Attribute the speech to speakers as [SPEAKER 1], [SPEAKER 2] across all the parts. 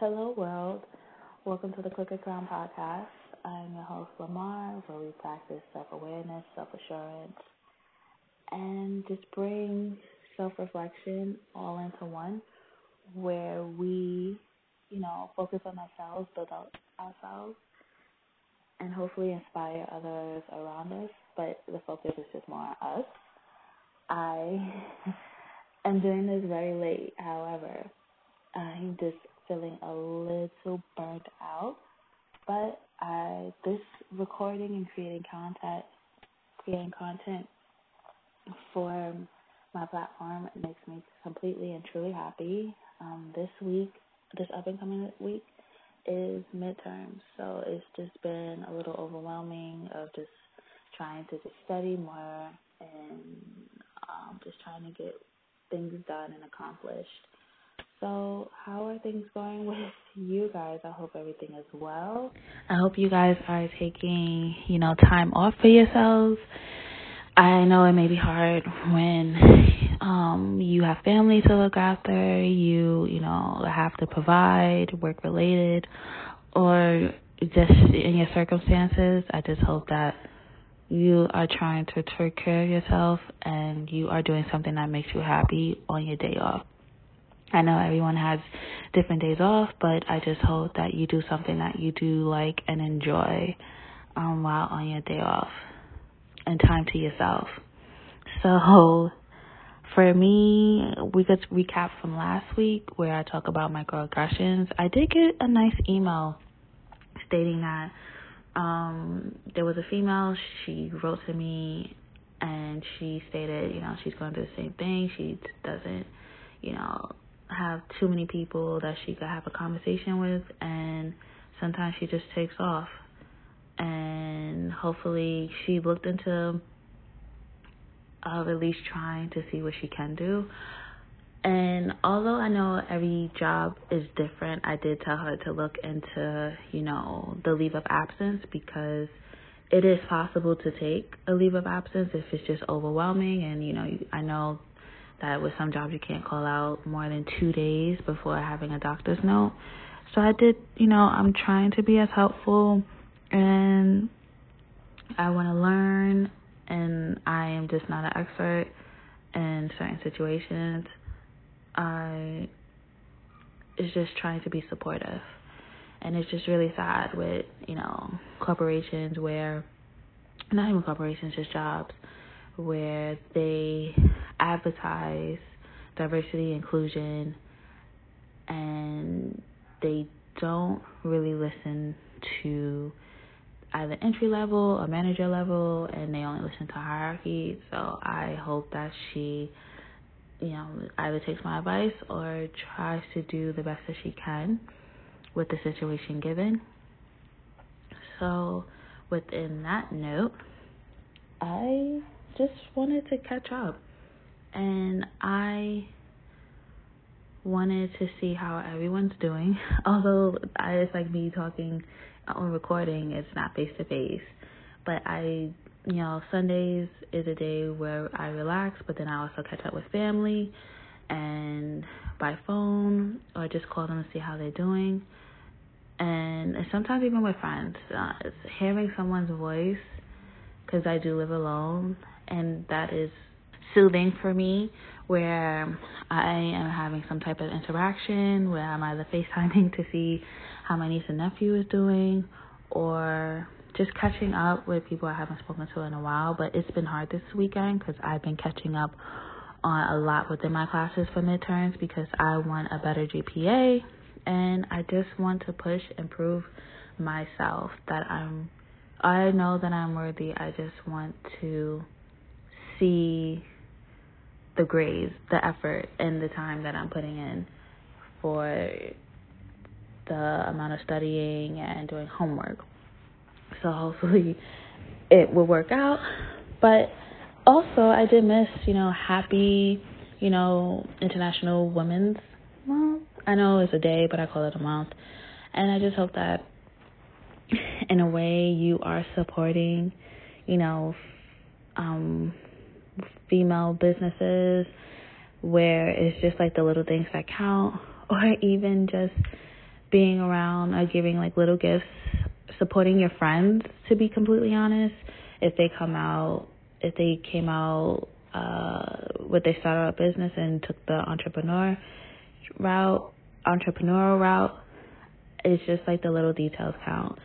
[SPEAKER 1] Hello, world. Welcome to the Crooked Crown Podcast. I'm your host, Lamar, where we practice self awareness, self assurance, and just bring self reflection all into one, where we, you know, focus on ourselves, build out ourselves, and hopefully inspire others around us. But the focus is just more on us. I am doing this very late, however, I'm just feeling a little burnt out. But I this recording and creating content creating content for my platform makes me completely and truly happy. Um, this week, this up and coming week is midterms, so it's just been a little overwhelming of just trying to just study more and um, just trying to get things done and accomplished. So, how are things going with you guys? I hope everything is well. I hope you guys are taking, you know, time off for yourselves. I know it may be hard when um you have family to look after, you, you know, have to provide work related or just in your circumstances. I just hope that you are trying to take care of yourself and you are doing something that makes you happy on your day off. I know everyone has different days off, but I just hope that you do something that you do like and enjoy um, while on your day off and time to yourself. So, for me, we could recap from last week where I talk about microaggressions. I did get a nice email stating that um, there was a female, she wrote to me and she stated, you know, she's going through the same thing. She doesn't, you know, have too many people that she could have a conversation with, and sometimes she just takes off. And hopefully, she looked into uh, at least trying to see what she can do. And although I know every job is different, I did tell her to look into, you know, the leave of absence because it is possible to take a leave of absence if it's just overwhelming. And, you know, I know that with some jobs you can't call out more than two days before having a doctor's note. So I did, you know, I'm trying to be as helpful and I want to learn and I am just not an expert in certain situations. I is just trying to be supportive. And it's just really sad with, you know, corporations where not even corporations, just jobs where they advertise diversity, inclusion, and they don't really listen to either entry level or manager level, and they only listen to hierarchy. So I hope that she, you know, either takes my advice or tries to do the best that she can with the situation given. So, within that note, I just wanted to catch up. And I wanted to see how everyone's doing. Although I, it's like me talking on recording, it's not face to face. But I, you know, Sundays is a day where I relax, but then I also catch up with family and by phone or just call them to see how they're doing. And sometimes even with friends, uh, hearing someone's voice because I do live alone and that is soothing for me where I am having some type of interaction where I'm either FaceTiming to see how my niece and nephew is doing or just catching up with people I haven't spoken to in a while. But it's been hard this weekend because I've been catching up on a lot within my classes for midterms because I want a better GPA and I just want to push and prove myself that I'm I know that I'm worthy. I just want to see the grades, the effort, and the time that I'm putting in for the amount of studying and doing homework. So hopefully it will work out. But also, I did miss, you know, happy, you know, International Women's Month. I know it's a day, but I call it a month. And I just hope that in a way you are supporting, you know, um, female businesses where it's just like the little things that count, or even just being around, uh, giving like little gifts, supporting your friends. To be completely honest, if they come out, if they came out uh, with they started a business and took the entrepreneur route, entrepreneurial route, it's just like the little details count.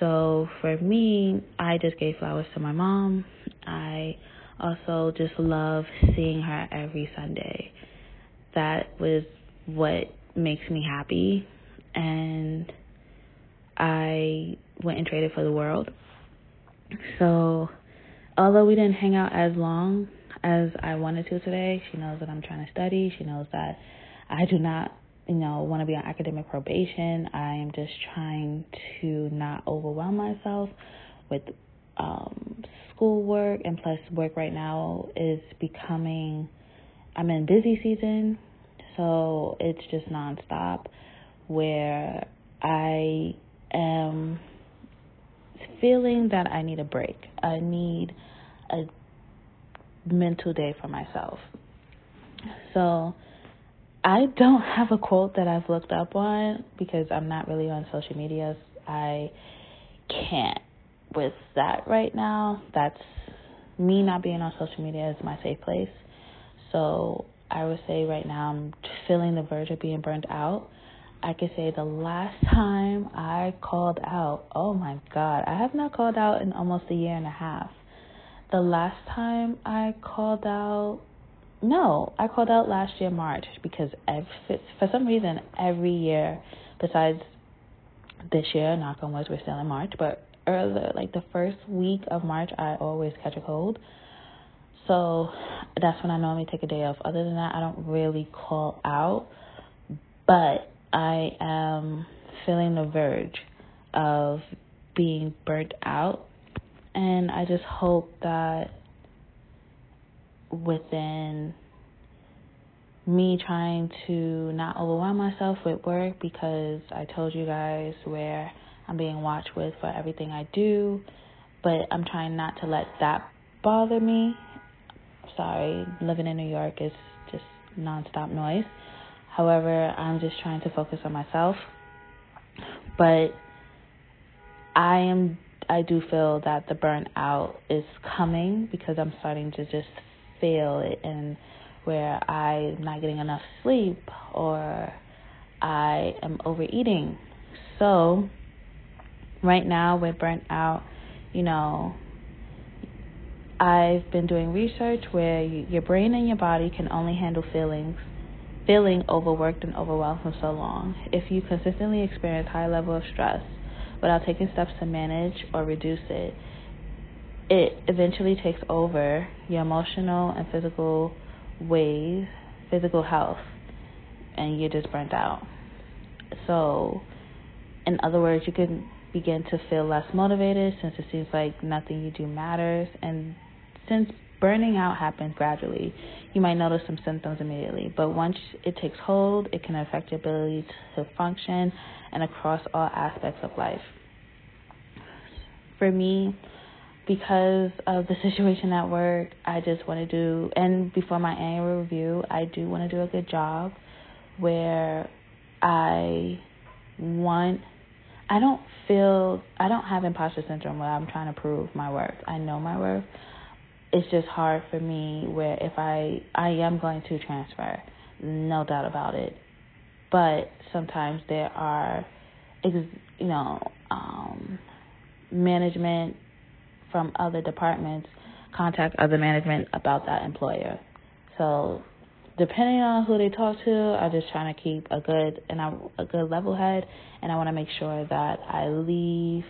[SPEAKER 1] So for me, I just gave flowers to my mom. I also just love seeing her every Sunday. That was what makes me happy. And I went and traded for the world. So, although we didn't hang out as long as I wanted to today, she knows that I'm trying to study. She knows that I do not, you know, want to be on academic probation. I am just trying to not overwhelm myself with um, schoolwork, and plus, work right now is becoming. I'm in busy season, so it's just nonstop. Where I am feeling that I need a break. I need a mental day for myself. So I don't have a quote that I've looked up on because I'm not really on social media. I can't with that right now. That's me not being on social media is my safe place. So I would say right now I'm feeling the verge of being burnt out. I could say the last time I called out, oh my God, I have not called out in almost a year and a half. The last time I called out, no, I called out last year March because for some reason every year, besides this year, knock on wood, we're still in March, but earlier, like the first week of March, I always catch a cold. So that's when I normally take a day off. Other than that, I don't really call out, but I am feeling the verge of being burnt out. And I just hope that within me trying to not overwhelm myself with work because I told you guys where I'm being watched with for everything I do, but I'm trying not to let that bother me. Sorry, living in New York is just nonstop noise. However, I'm just trying to focus on myself. But I am I do feel that the burnout is coming because I'm starting to just feel it and where I'm not getting enough sleep or I am overeating. So right now we're burnt out, you know, I've been doing research where your brain and your body can only handle feelings feeling overworked and overwhelmed for so long. If you consistently experience high level of stress without taking steps to manage or reduce it, it eventually takes over your emotional and physical ways, physical health, and you're just burnt out. So, in other words, you can begin to feel less motivated since it seems like nothing you do matters. And since burning out happens gradually, you might notice some symptoms immediately, but once it takes hold, it can affect your ability to function and across all aspects of life. For me, because of the situation at work, I just want to do, and before my annual review, I do want to do a good job where I want, I don't feel, I don't have imposter syndrome where I'm trying to prove my worth. I know my worth it's just hard for me where if I I am going to transfer, no doubt about it. But sometimes there are, you know, um, management from other departments contact other management about that employer. So depending on who they talk to, I'm just trying to keep a good and a good level head, and I want to make sure that I leave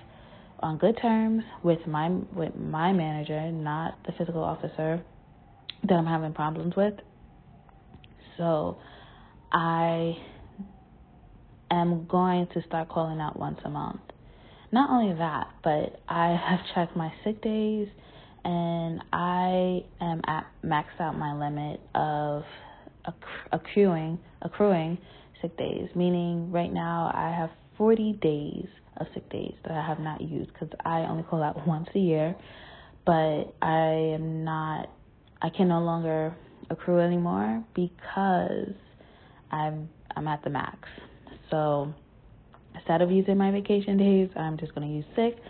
[SPEAKER 1] on good terms with my with my manager, not the physical officer that I'm having problems with. So I am going to start calling out once a month. Not only that, but I have checked my sick days and I am at maxed out my limit of accruing accruing sick days, meaning right now I have 40 days of sick days that I have not used because I only call out once a year, but I am not, I can no longer accrue anymore because I'm I'm at the max. So instead of using my vacation days, I'm just going to use sick.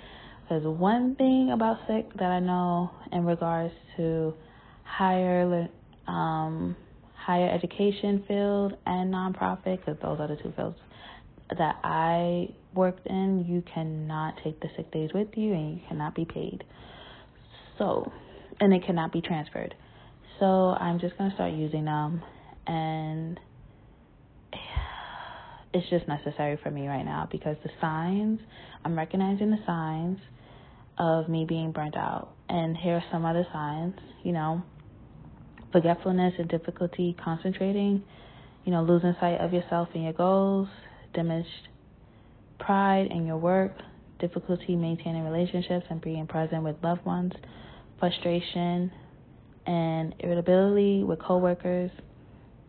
[SPEAKER 1] Because one thing about sick that I know in regards to higher um, higher education field and nonprofit, because those are the two fields that I worked in, you cannot take the sick days with you and you cannot be paid. So, and it cannot be transferred. So I'm just going to start using them and it's just necessary for me right now because the signs, I'm recognizing the signs of me being burnt out. And here are some other signs, you know, forgetfulness and difficulty concentrating, you know, losing sight of yourself and your goals, diminished pride in your work, difficulty maintaining relationships and being present with loved ones, frustration and irritability with coworkers,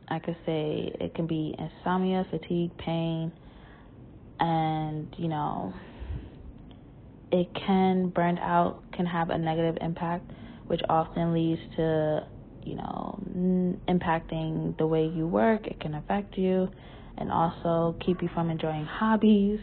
[SPEAKER 1] I could say it can be insomnia, fatigue, pain, and you know, it can burn out can have a negative impact, which often leads to you know impacting the way you work. It can affect you, and also keep you from enjoying hobbies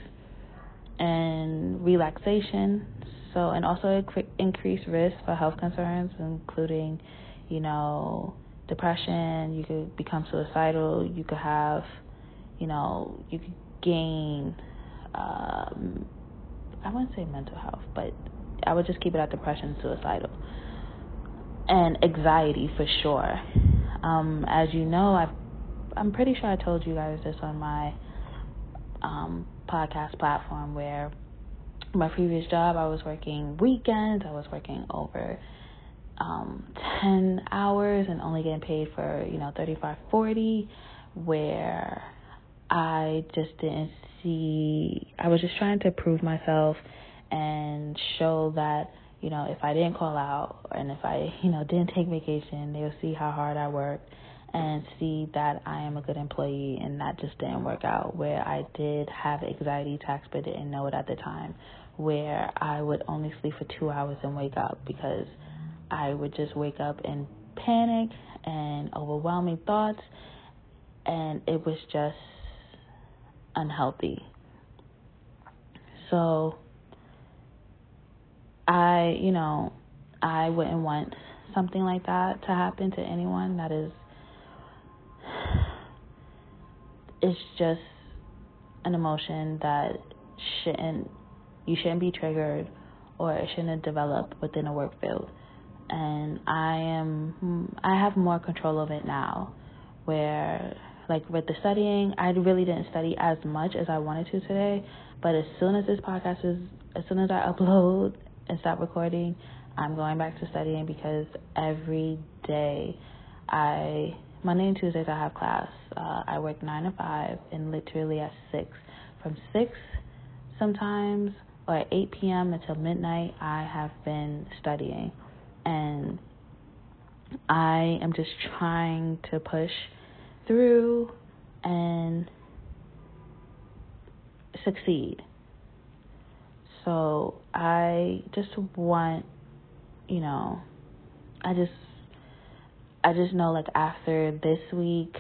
[SPEAKER 1] and relaxation. So, and also increase risk for health concerns, including, you know, depression, you could become suicidal, you could have, you know, you could gain, um, I wouldn't say mental health, but I would just keep it at depression, suicidal, and anxiety for sure. Um, as you know, i I'm pretty sure I told you guys this on my um, podcast platform where my previous job I was working weekends, I was working over um, 10 hours and only getting paid for, you know, 35, 40, where I just didn't see, I was just trying to prove myself and show that, you know, if I didn't call out and if I, you know, didn't take vacation, they'll see how hard I worked and see that I am a good employee and that just didn't work out where I did have anxiety attacks but didn't know it at the time where I would only sleep for 2 hours and wake up because I would just wake up in panic and overwhelming thoughts, and it was just unhealthy. So, I, you know, I wouldn't want something like that to happen to anyone that is it's just an emotion that shouldn't you shouldn't be triggered or it shouldn't develop within a work field. And I am hmm, I have more control of it now where like with the studying I really didn't study as much as I wanted to today but as soon as this podcast is as soon as I upload and stop recording I'm going back to studying because every day I Monday and Tuesdays I have class uh, I work 9 to 5 and literally at 6 from 6 sometimes or 8 p.m. until midnight I have been studying and I am just trying to push through and succeed. So I just want, you know, I just I just know like after this week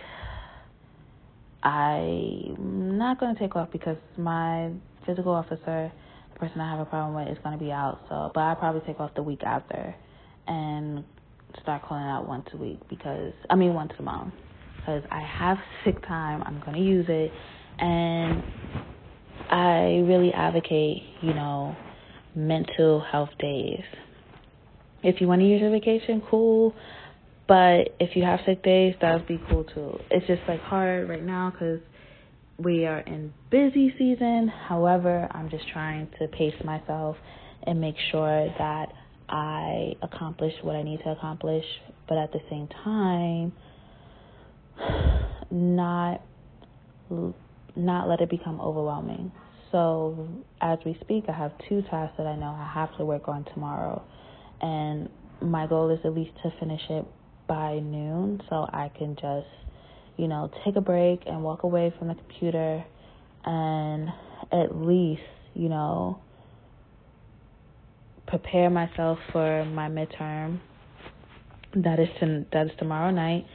[SPEAKER 1] I'm not going to take off because my physical officer, the person I have a problem with, is going to be out. So, but I'll probably take off the week after and start calling out once a week because I mean once a month because I have sick time. I'm going to use it and I really advocate, you know, mental health days. If you want to use your vacation, cool. But if you have sick days, that would be cool too. It's just like hard right now because we are in busy season. However, I'm just trying to pace myself and make sure that I accomplish what I need to accomplish, but at the same time, not not let it become overwhelming. So as we speak, I have two tasks that I know I have to work on tomorrow, and my goal is at least to finish it by noon, so I can just you know take a break and walk away from the computer, and at least you know prepare myself for my midterm. That is to, that is tomorrow night,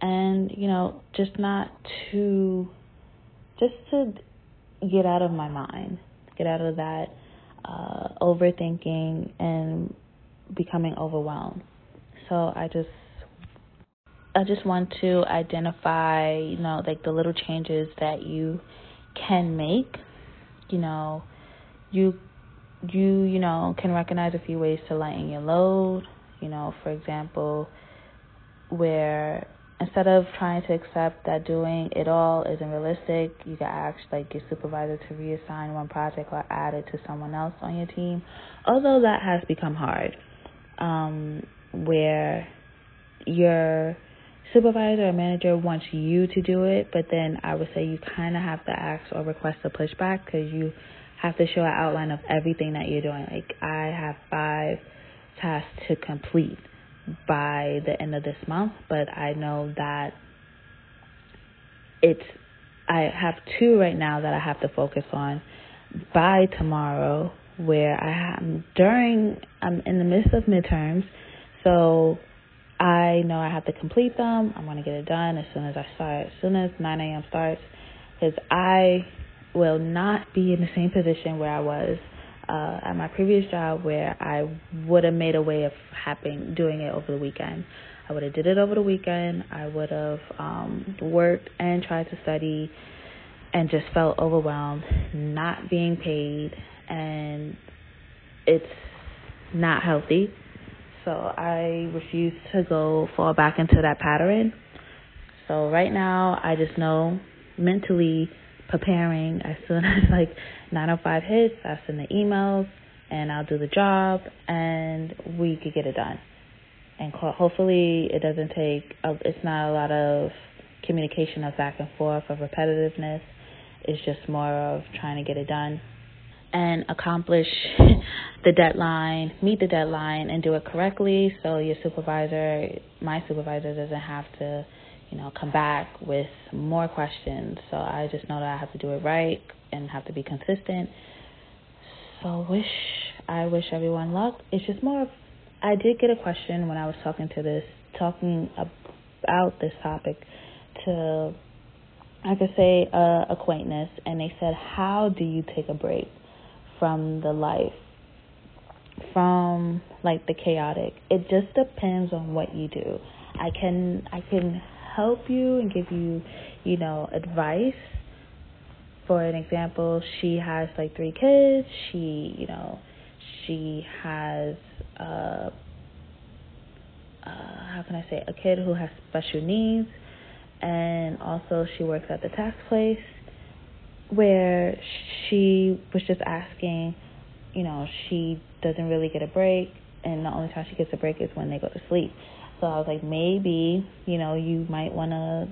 [SPEAKER 1] and you know, just not to, just to get out of my mind, get out of that uh, overthinking and becoming overwhelmed. So I just I just want to identify, you know, like the little changes that you can make. You know, you you you know can recognize a few ways to lighten your load. You know, for example, where instead of trying to accept that doing it all isn't realistic, you can ask like your supervisor to reassign one project or add it to someone else on your team. Although that has become hard, um, where your supervisor or manager wants you to do it, but then I would say you kind of have to ask or request a pushback because you have to show an outline of everything that you're doing. Like I have five tasks to complete by the end of this month, but I know that it's I have two right now that I have to focus on by tomorrow where I am during I'm in the midst of midterms, so I know I have to complete them. I'm gonna get it done as soon as I start, as soon as 9 a.m. starts, because I will not be in the same position where I was uh, at my previous job where I would have made a way of having doing it over the weekend. I would have did it over the weekend. I would have um, worked and tried to study, and just felt overwhelmed, not being paid, and it's not healthy. So I refuse to go fall back into that pattern. So right now, I just know mentally preparing as soon as like 905 hits, I send the emails and I'll do the job and we could get it done. And hopefully it doesn't take, it's not a lot of communication of back and forth of repetitiveness. It's just more of trying to get it done and accomplish the deadline, meet the deadline, and do it correctly so your supervisor, my supervisor, doesn't have to you know, come back with more questions. So I just know that I have to do it right and have to be consistent. So wish I wish everyone luck. It's just more of I did get a question when I was talking to this talking about this topic to I could say a acquaintance and they said, How do you take a break from the life? From like the chaotic. It just depends on what you do. I can I can help you and give you, you know, advice. For an example, she has like three kids. She, you know, she has uh, uh, how can I say a kid who has special needs, and also she works at the tax place where she was just asking, you know, she doesn't really get a break, and the only time she gets a break is when they go to sleep. So I was like, maybe, you know, you might want to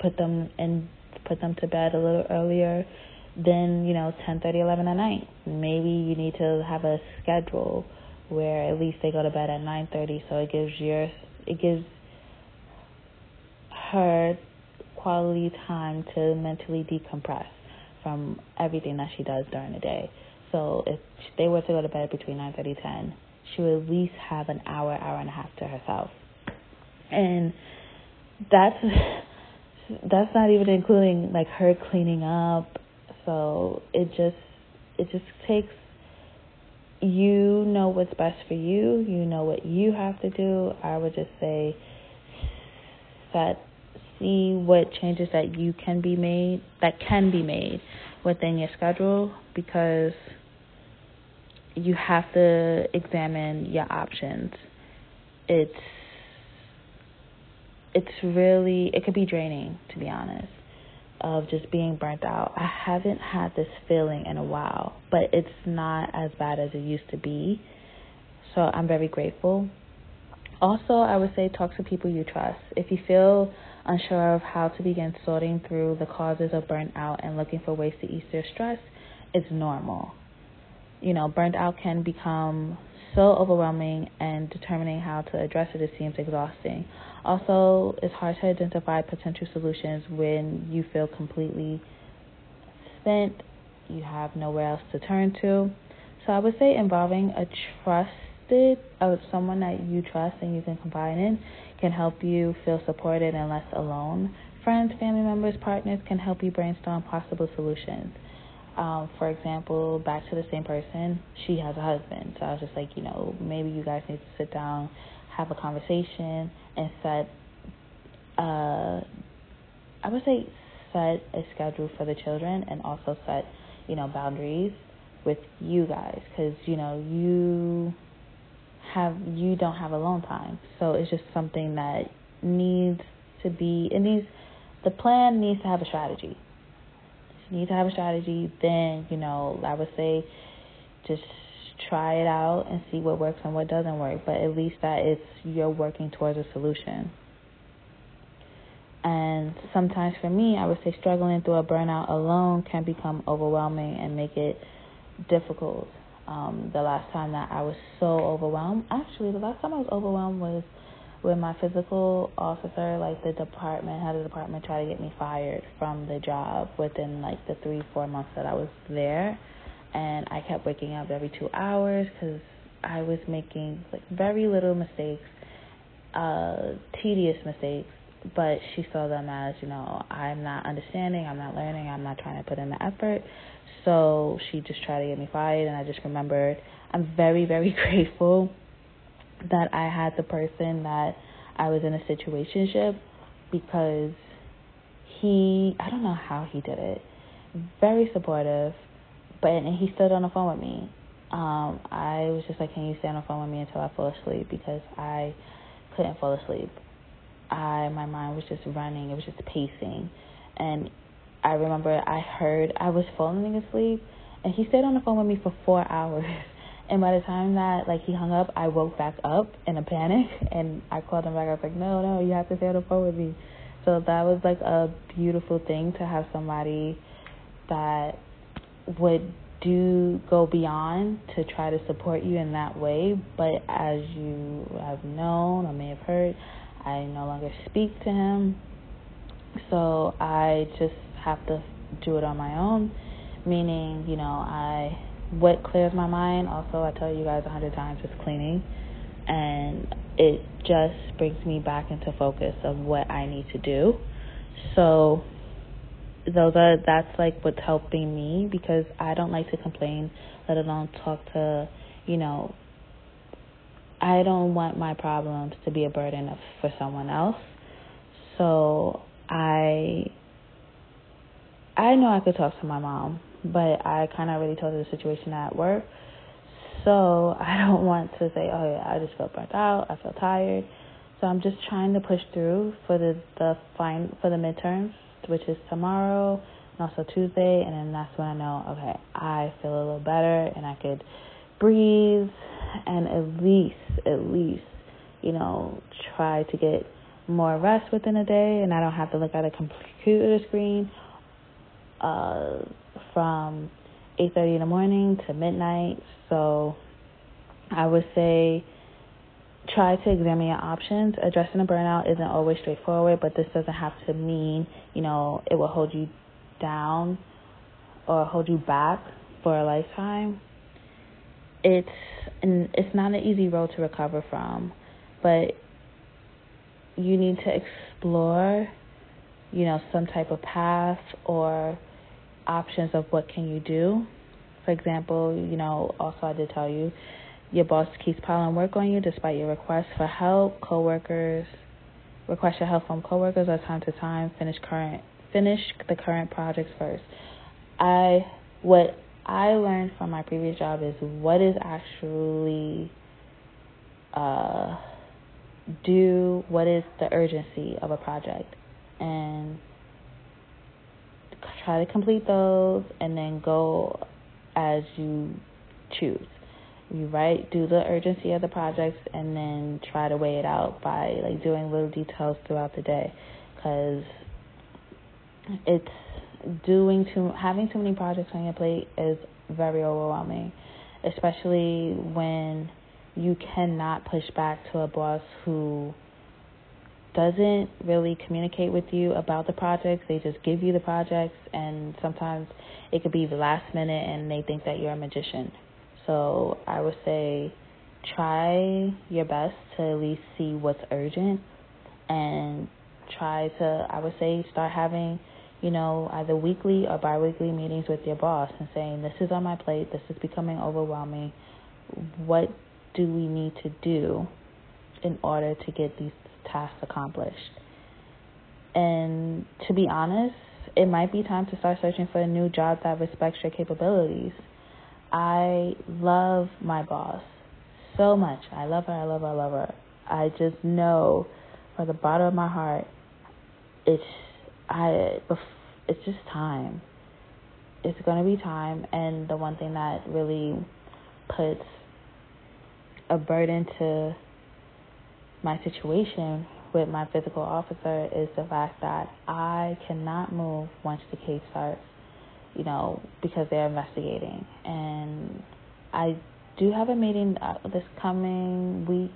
[SPEAKER 1] put them and put them to bed a little earlier than, you know, 10, 30, 11 at night. Maybe you need to have a schedule where at least they go to bed at 9:30 so it gives your it gives her quality time to mentally decompress from everything that she does during the day. So if they were to go to bed between 9:30 10, she would at least have an hour, hour and a half to herself and that's that's not even including like her cleaning up. So it just it just takes you know what's best for you. You know what you have to do. I would just say that see what changes that you can be made that can be made within your schedule because you have to examine your options. It's it's really it could be draining to be honest of just being burnt out. I haven't had this feeling in a while, but it's not as bad as it used to be. So I'm very grateful. Also, I would say talk to people you trust. If you feel unsure of how to begin sorting through the causes of burnout and looking for ways to ease your stress, it's normal. You know, burnt out can become so overwhelming, and determining how to address it, it seems exhausting. Also, it's hard to identify potential solutions when you feel completely spent, you have nowhere else to turn to. So I would say involving a trusted, uh, someone that you trust and you can confide in can help you feel supported and less alone. Friends, family members, partners can help you brainstorm possible solutions. Um, for example, back to the same person, she has a husband. So I was just like, you know, maybe you guys need to sit down, have a conversation, and set, uh, I would say, set a schedule for the children, and also set, you know, boundaries with you guys, because you know you have you don't have alone time. So it's just something that needs to be. It needs the plan needs to have a strategy you need to have a strategy, then, you know, I would say just try it out and see what works and what doesn't work. But at least that it's you're working towards a solution. And sometimes for me, I would say struggling through a burnout alone can become overwhelming and make it difficult. Um, the last time that I was so overwhelmed, actually, the last time I was overwhelmed was with my physical officer, like the department, had the department, try to get me fired from the job within like the three, four months that I was there. And I kept waking up every two hours because I was making like very little mistakes, uh, tedious mistakes. But she saw them as, you know, I'm not understanding, I'm not learning, I'm not trying to put in the effort. So she just tried to get me fired. And I just remembered I'm very, very grateful that I had the person that I was in a situationship because he I don't know how he did it. Very supportive, but and he stood on the phone with me. Um, I was just like, Can you stay on the phone with me until I fall asleep because I couldn't fall asleep. I my mind was just running, it was just pacing. And I remember I heard I was falling asleep and he stayed on the phone with me for four hours. And by the time that like he hung up, I woke back up in a panic, and I called him back. I was like, "No, no, you have to stay on the phone with me." So that was like a beautiful thing to have somebody that would do go beyond to try to support you in that way. But as you have known or may have heard, I no longer speak to him. So I just have to do it on my own, meaning, you know, I what clears my mind, also, I tell you guys a hundred times, is cleaning. And it just brings me back into focus of what I need to do. So those are that's like what's helping me because I don't like to complain, let alone talk to, you know, I don't want my problems to be a burden for someone else. So I I know I could talk to my mom but I kind of already told her the situation at work. So I don't want to say, oh yeah, I just felt burnt out, I feel tired. So I'm just trying to push through for the the fine for the midterms, which is tomorrow and also Tuesday, and then that's when I know, okay, I feel a little better and I could breathe and at least at least you know try to get more rest within a day, and I don't have to look at a computer screen uh, from 8:30 in the morning to midnight. So I would say try to examine your options. Addressing a burnout isn't always straightforward, but this doesn't have to mean, you know, it will hold you down or hold you back for a lifetime. It's and it's not an easy road to recover from, but you need to explore, you know, some type of path or options of what can you do. For example, you know, also I did tell you your boss keeps piling work on you despite your requests for help. Coworkers request your help from coworkers at time to time. Finish current finish the current projects first. I what I learned from my previous job is what is actually uh do what is the urgency of a project and try to complete those and then go as you choose. You write, do the urgency of the projects, and then try to weigh it out by like doing little details throughout the day, because it's doing too having too many projects on your plate is very overwhelming, especially when you cannot push back to a boss who doesn't really communicate with you about the projects. They just give you the projects, and sometimes it could be the last minute, and they think that you're a magician. So I would say try your best to at least see what's urgent, and try to I would say start having you know, either weekly or biweekly meetings with your boss and saying, This is on my plate, this is becoming overwhelming. What do we need to do in order to get these tasks accomplished? And to be honest, it might be time to start searching for a new job that respects your capabilities. I love my boss so much. I love her, I love her, I love her. I just know from the bottom of my heart, it's I it's just time. It's going to be time, and the one thing that really puts a burden to my situation with my physical officer is the fact that I cannot move once the case starts, you know, because they're investigating. And I do have a meeting uh, this coming week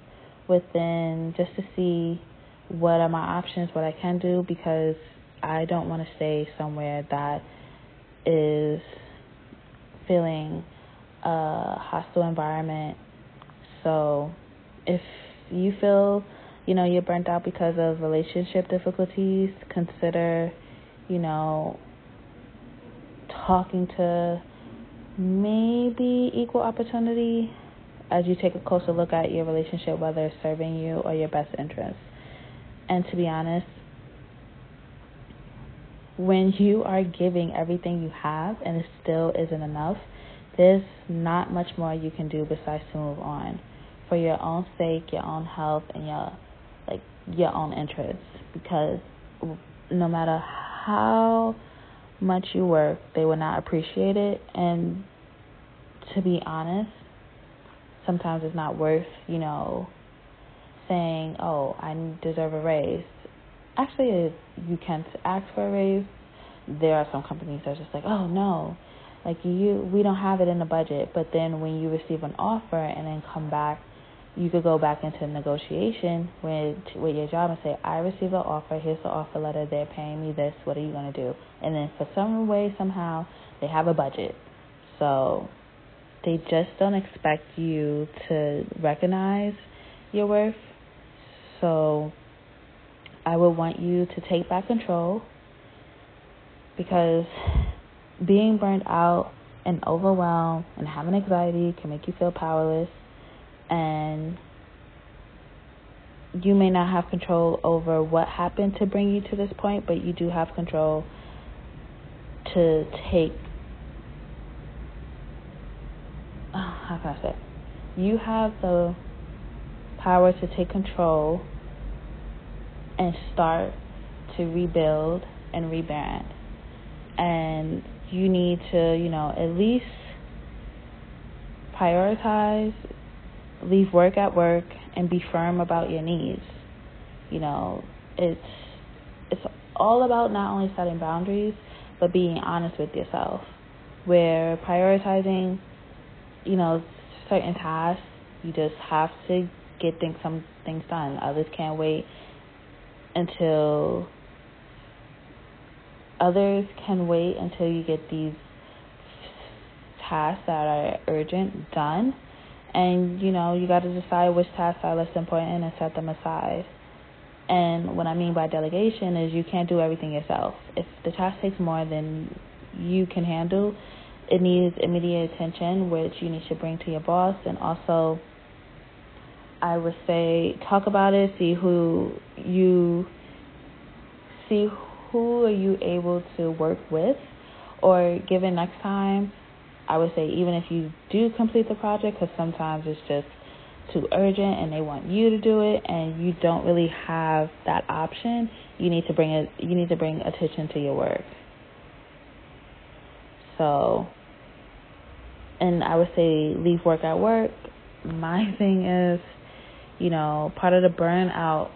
[SPEAKER 1] within just to see what are my options, what I can do, because I don't want to stay somewhere that is feeling a hostile environment. So if you feel, you know, you're burnt out because of relationship difficulties, consider, you know, talking to maybe equal opportunity as you take a closer look at your relationship, whether it's serving you or your best interest. And to be honest, when you are giving everything you have and it still isn't enough, there's not much more you can do besides to move on for your own sake, your own health, and your like your own interests. Because no matter how much you work, they will not appreciate it. And to be honest, sometimes it's not worth you know saying, "Oh, I deserve a raise." Actually, you can't ask for a raise. There are some companies that are just like, "Oh no." Like you, we don't have it in the budget. But then when you receive an offer and then come back you could go back into negotiation with with your job and say, I received an offer. Here's the offer letter. They're paying me this. What are you gonna do? And then for some way, somehow, they have a budget, so they just don't expect you to recognize your worth. So I would want you to take back control because being burned out and overwhelmed and having anxiety can make you feel powerless and you may not have control over what happened to bring you to this point, but you do have control to take. Oh, how can I say? You have the power to take control and start to rebuild and rebrand. And you need to, you know, at least prioritize leave work at work and be firm about your needs. You know, it's it's all about not only setting boundaries but being honest with yourself. Where prioritizing, you know, certain tasks, you just have to get things some things done. Others can't wait until others can wait until you get these tasks that are urgent done and you know you got to decide which tasks are less important and set them aside. And what i mean by delegation is you can't do everything yourself. If the task takes more than you can handle it needs immediate attention which you need to bring to your boss. And also i would say talk about it see who you see who are you able to work with or given next time I would say even if you do complete the project, because sometimes it's just too urgent and they want you to do it, and you don't really have that option, you need to bring it. You need to bring attention to your work. So, and I would say leave work at work. My thing is, you know, part of the burnout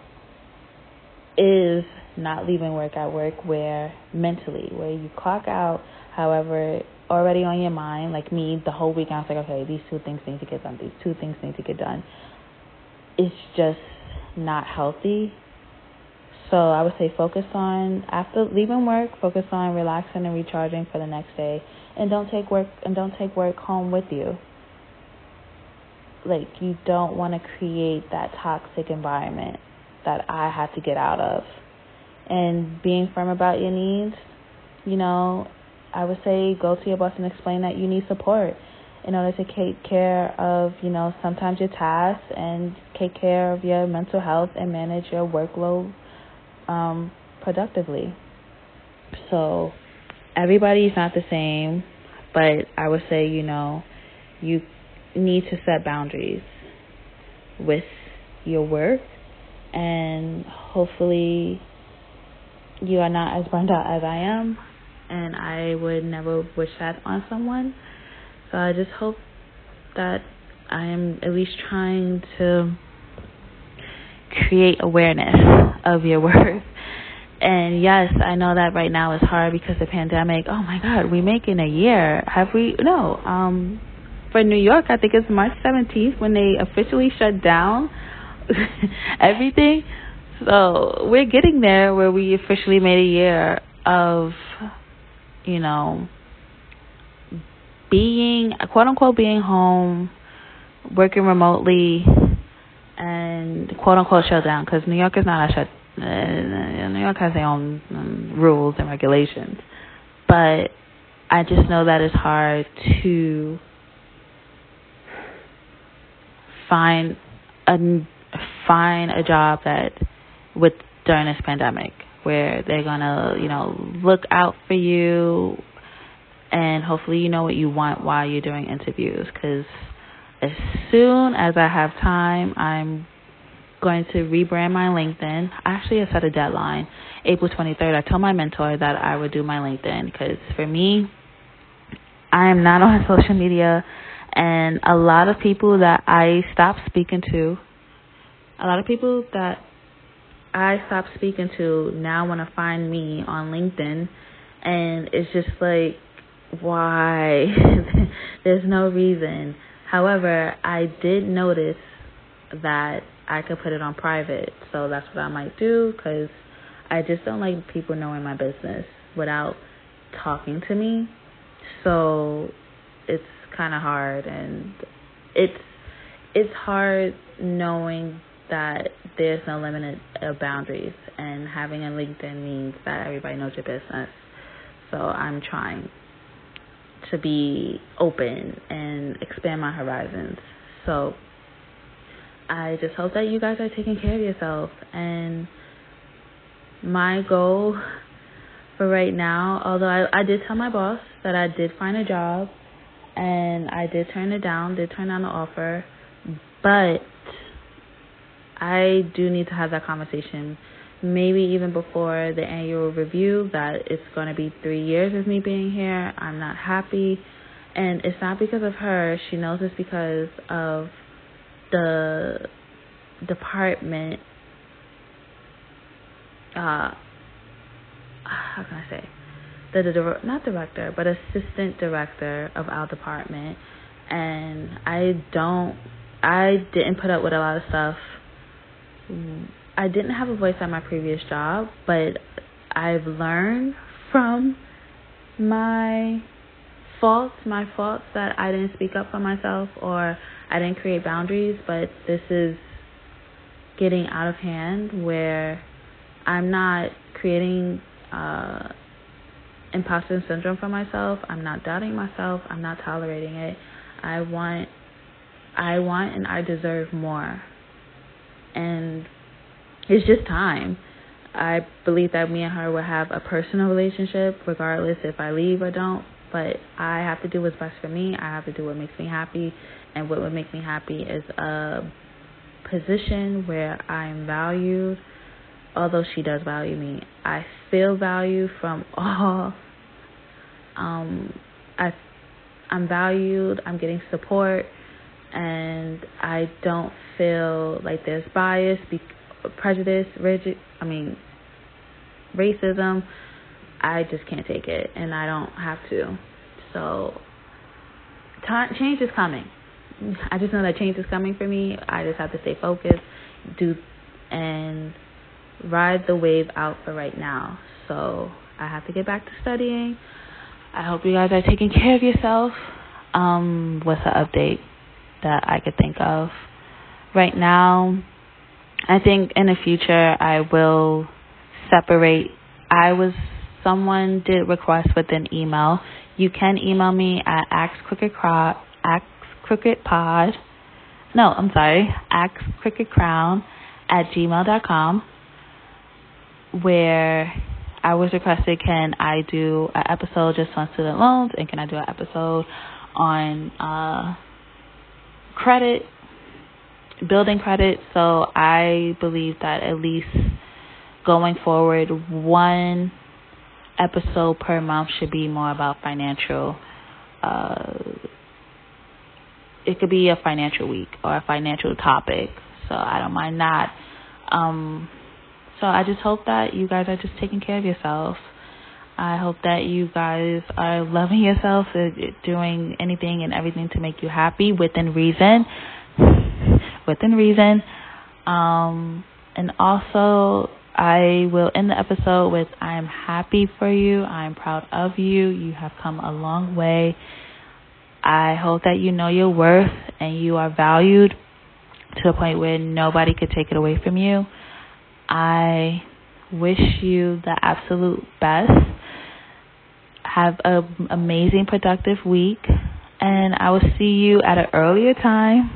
[SPEAKER 1] is not leaving work at work where mentally, where you clock out, however already on your mind, like me, the whole week I was like, okay, these two things need to get done, these two things need to get done. It's just not healthy. So I would say focus on after leaving work, focus on relaxing and recharging for the next day, and don't take work and don't take work home with you. Like you don't want to create that toxic environment that I had to get out of. And being firm about your needs you know, I would say go to your boss and explain that you need support in order to take care of, you know, sometimes your tasks and take care of your mental health and manage your workload um, productively. So everybody's not the same, but I would say, you know, you need to set boundaries with your work and hopefully you are not as burned out as I am and I would never wish that on someone. So I just hope that I am at least trying to create awareness of your worth. And yes, I know that right now is hard because the pandemic. Oh my God, we make in a year. Have we? No. Um, for New York, I think it's March 17th when they officially shut down everything. So we're getting there where we officially made a year of, you know, being quote unquote being home, working remotely, and quote unquote shut down because New York is not a shut. Uh, New York has their own um, rules and regulations, but I just know that it's hard to find a find a job that with during this pandemic where they're gonna you know look out for you and hopefully you know what you want while you're doing interviews because as soon as I have time, I'm going to rebrand my LinkedIn. I actually, I set a deadline, April 23rd. I told my mentor that I would do my LinkedIn because for me, I am not on social media, and a lot of people that I stopped speaking to, a lot of people that I stopped speaking to now want to find me on LinkedIn, and it's just like why there's no reason. However, I did notice that I could put it on private, so that's what I might do because I just don't like people knowing my business without talking to me. So it's kind of hard, and it's it's hard knowing that there's no limited uh, boundaries, and having a LinkedIn means that everybody knows your business. So I'm trying to be open and expand my horizons. So I just hope that you guys are taking care of yourself. And my goal for right now, although I, I did tell my boss that I did find a job and I did turn it down, did turn down the offer, but I do need to have that conversation maybe even before the annual review that it's going to be three years of me being here. I'm not happy. And it's not because of her. She knows it's because of the department. Uh, how can I say? The, the not director, but assistant director of our department. And I don't, I didn't put up with a lot of stuff I didn't have a voice at my previous job, but I've learned from my faults, my faults that I didn't speak up for myself or I didn't create boundaries, but this is getting out of hand where I'm not creating uh, imposter syndrome for myself. I'm not doubting myself. I'm not tolerating it. I want I want and I deserve more. And it's just time. I believe that me and her will have a personal relationship regardless if I leave or don't. But I have to do what's best for me. I have to do what makes me happy. And what would make me happy is a position where I am valued. Although she does value me, I feel value from all. Um, I, I'm valued. I'm getting support, and I don't feel like there's bias be- prejudice, rigid, I mean, racism, I just can't take it, and I don't have to. So, time, change is coming. I just know that change is coming for me. I just have to stay focused, do, and ride the wave out for right now. So, I have to get back to studying. I hope you guys are taking care of yourself. Um, what's the update that I could think of? Right now, I think in the future I will separate. I was someone did request with an email. You can email me at axcrookedcrown, axcrookedpod. No, I'm sorry, axcrookedcrown at gmail.com, where I was requested, can I do an episode just on student loans, and can I do an episode on uh, credit, building credit? So I believe that at least going forward, one episode per month should be more about financial. Uh, it could be a financial week or a financial topic, so I don't mind that. Um, so I just hope that you guys are just taking care of yourself. I hope that you guys are loving yourself, uh, doing anything and everything to make you happy within reason. Within reason. Um, and also, I will end the episode with I am happy for you. I am proud of you. You have come a long way. I hope that you know your worth and you are valued to a point where nobody could take it away from you. I wish you the absolute best. Have an amazing, productive week. And I will see you at an earlier time.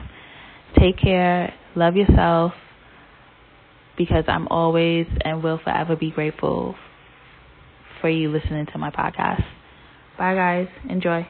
[SPEAKER 1] Take care. Love yourself. Because I'm always and will forever be grateful for you listening to my podcast. Bye, guys. Enjoy.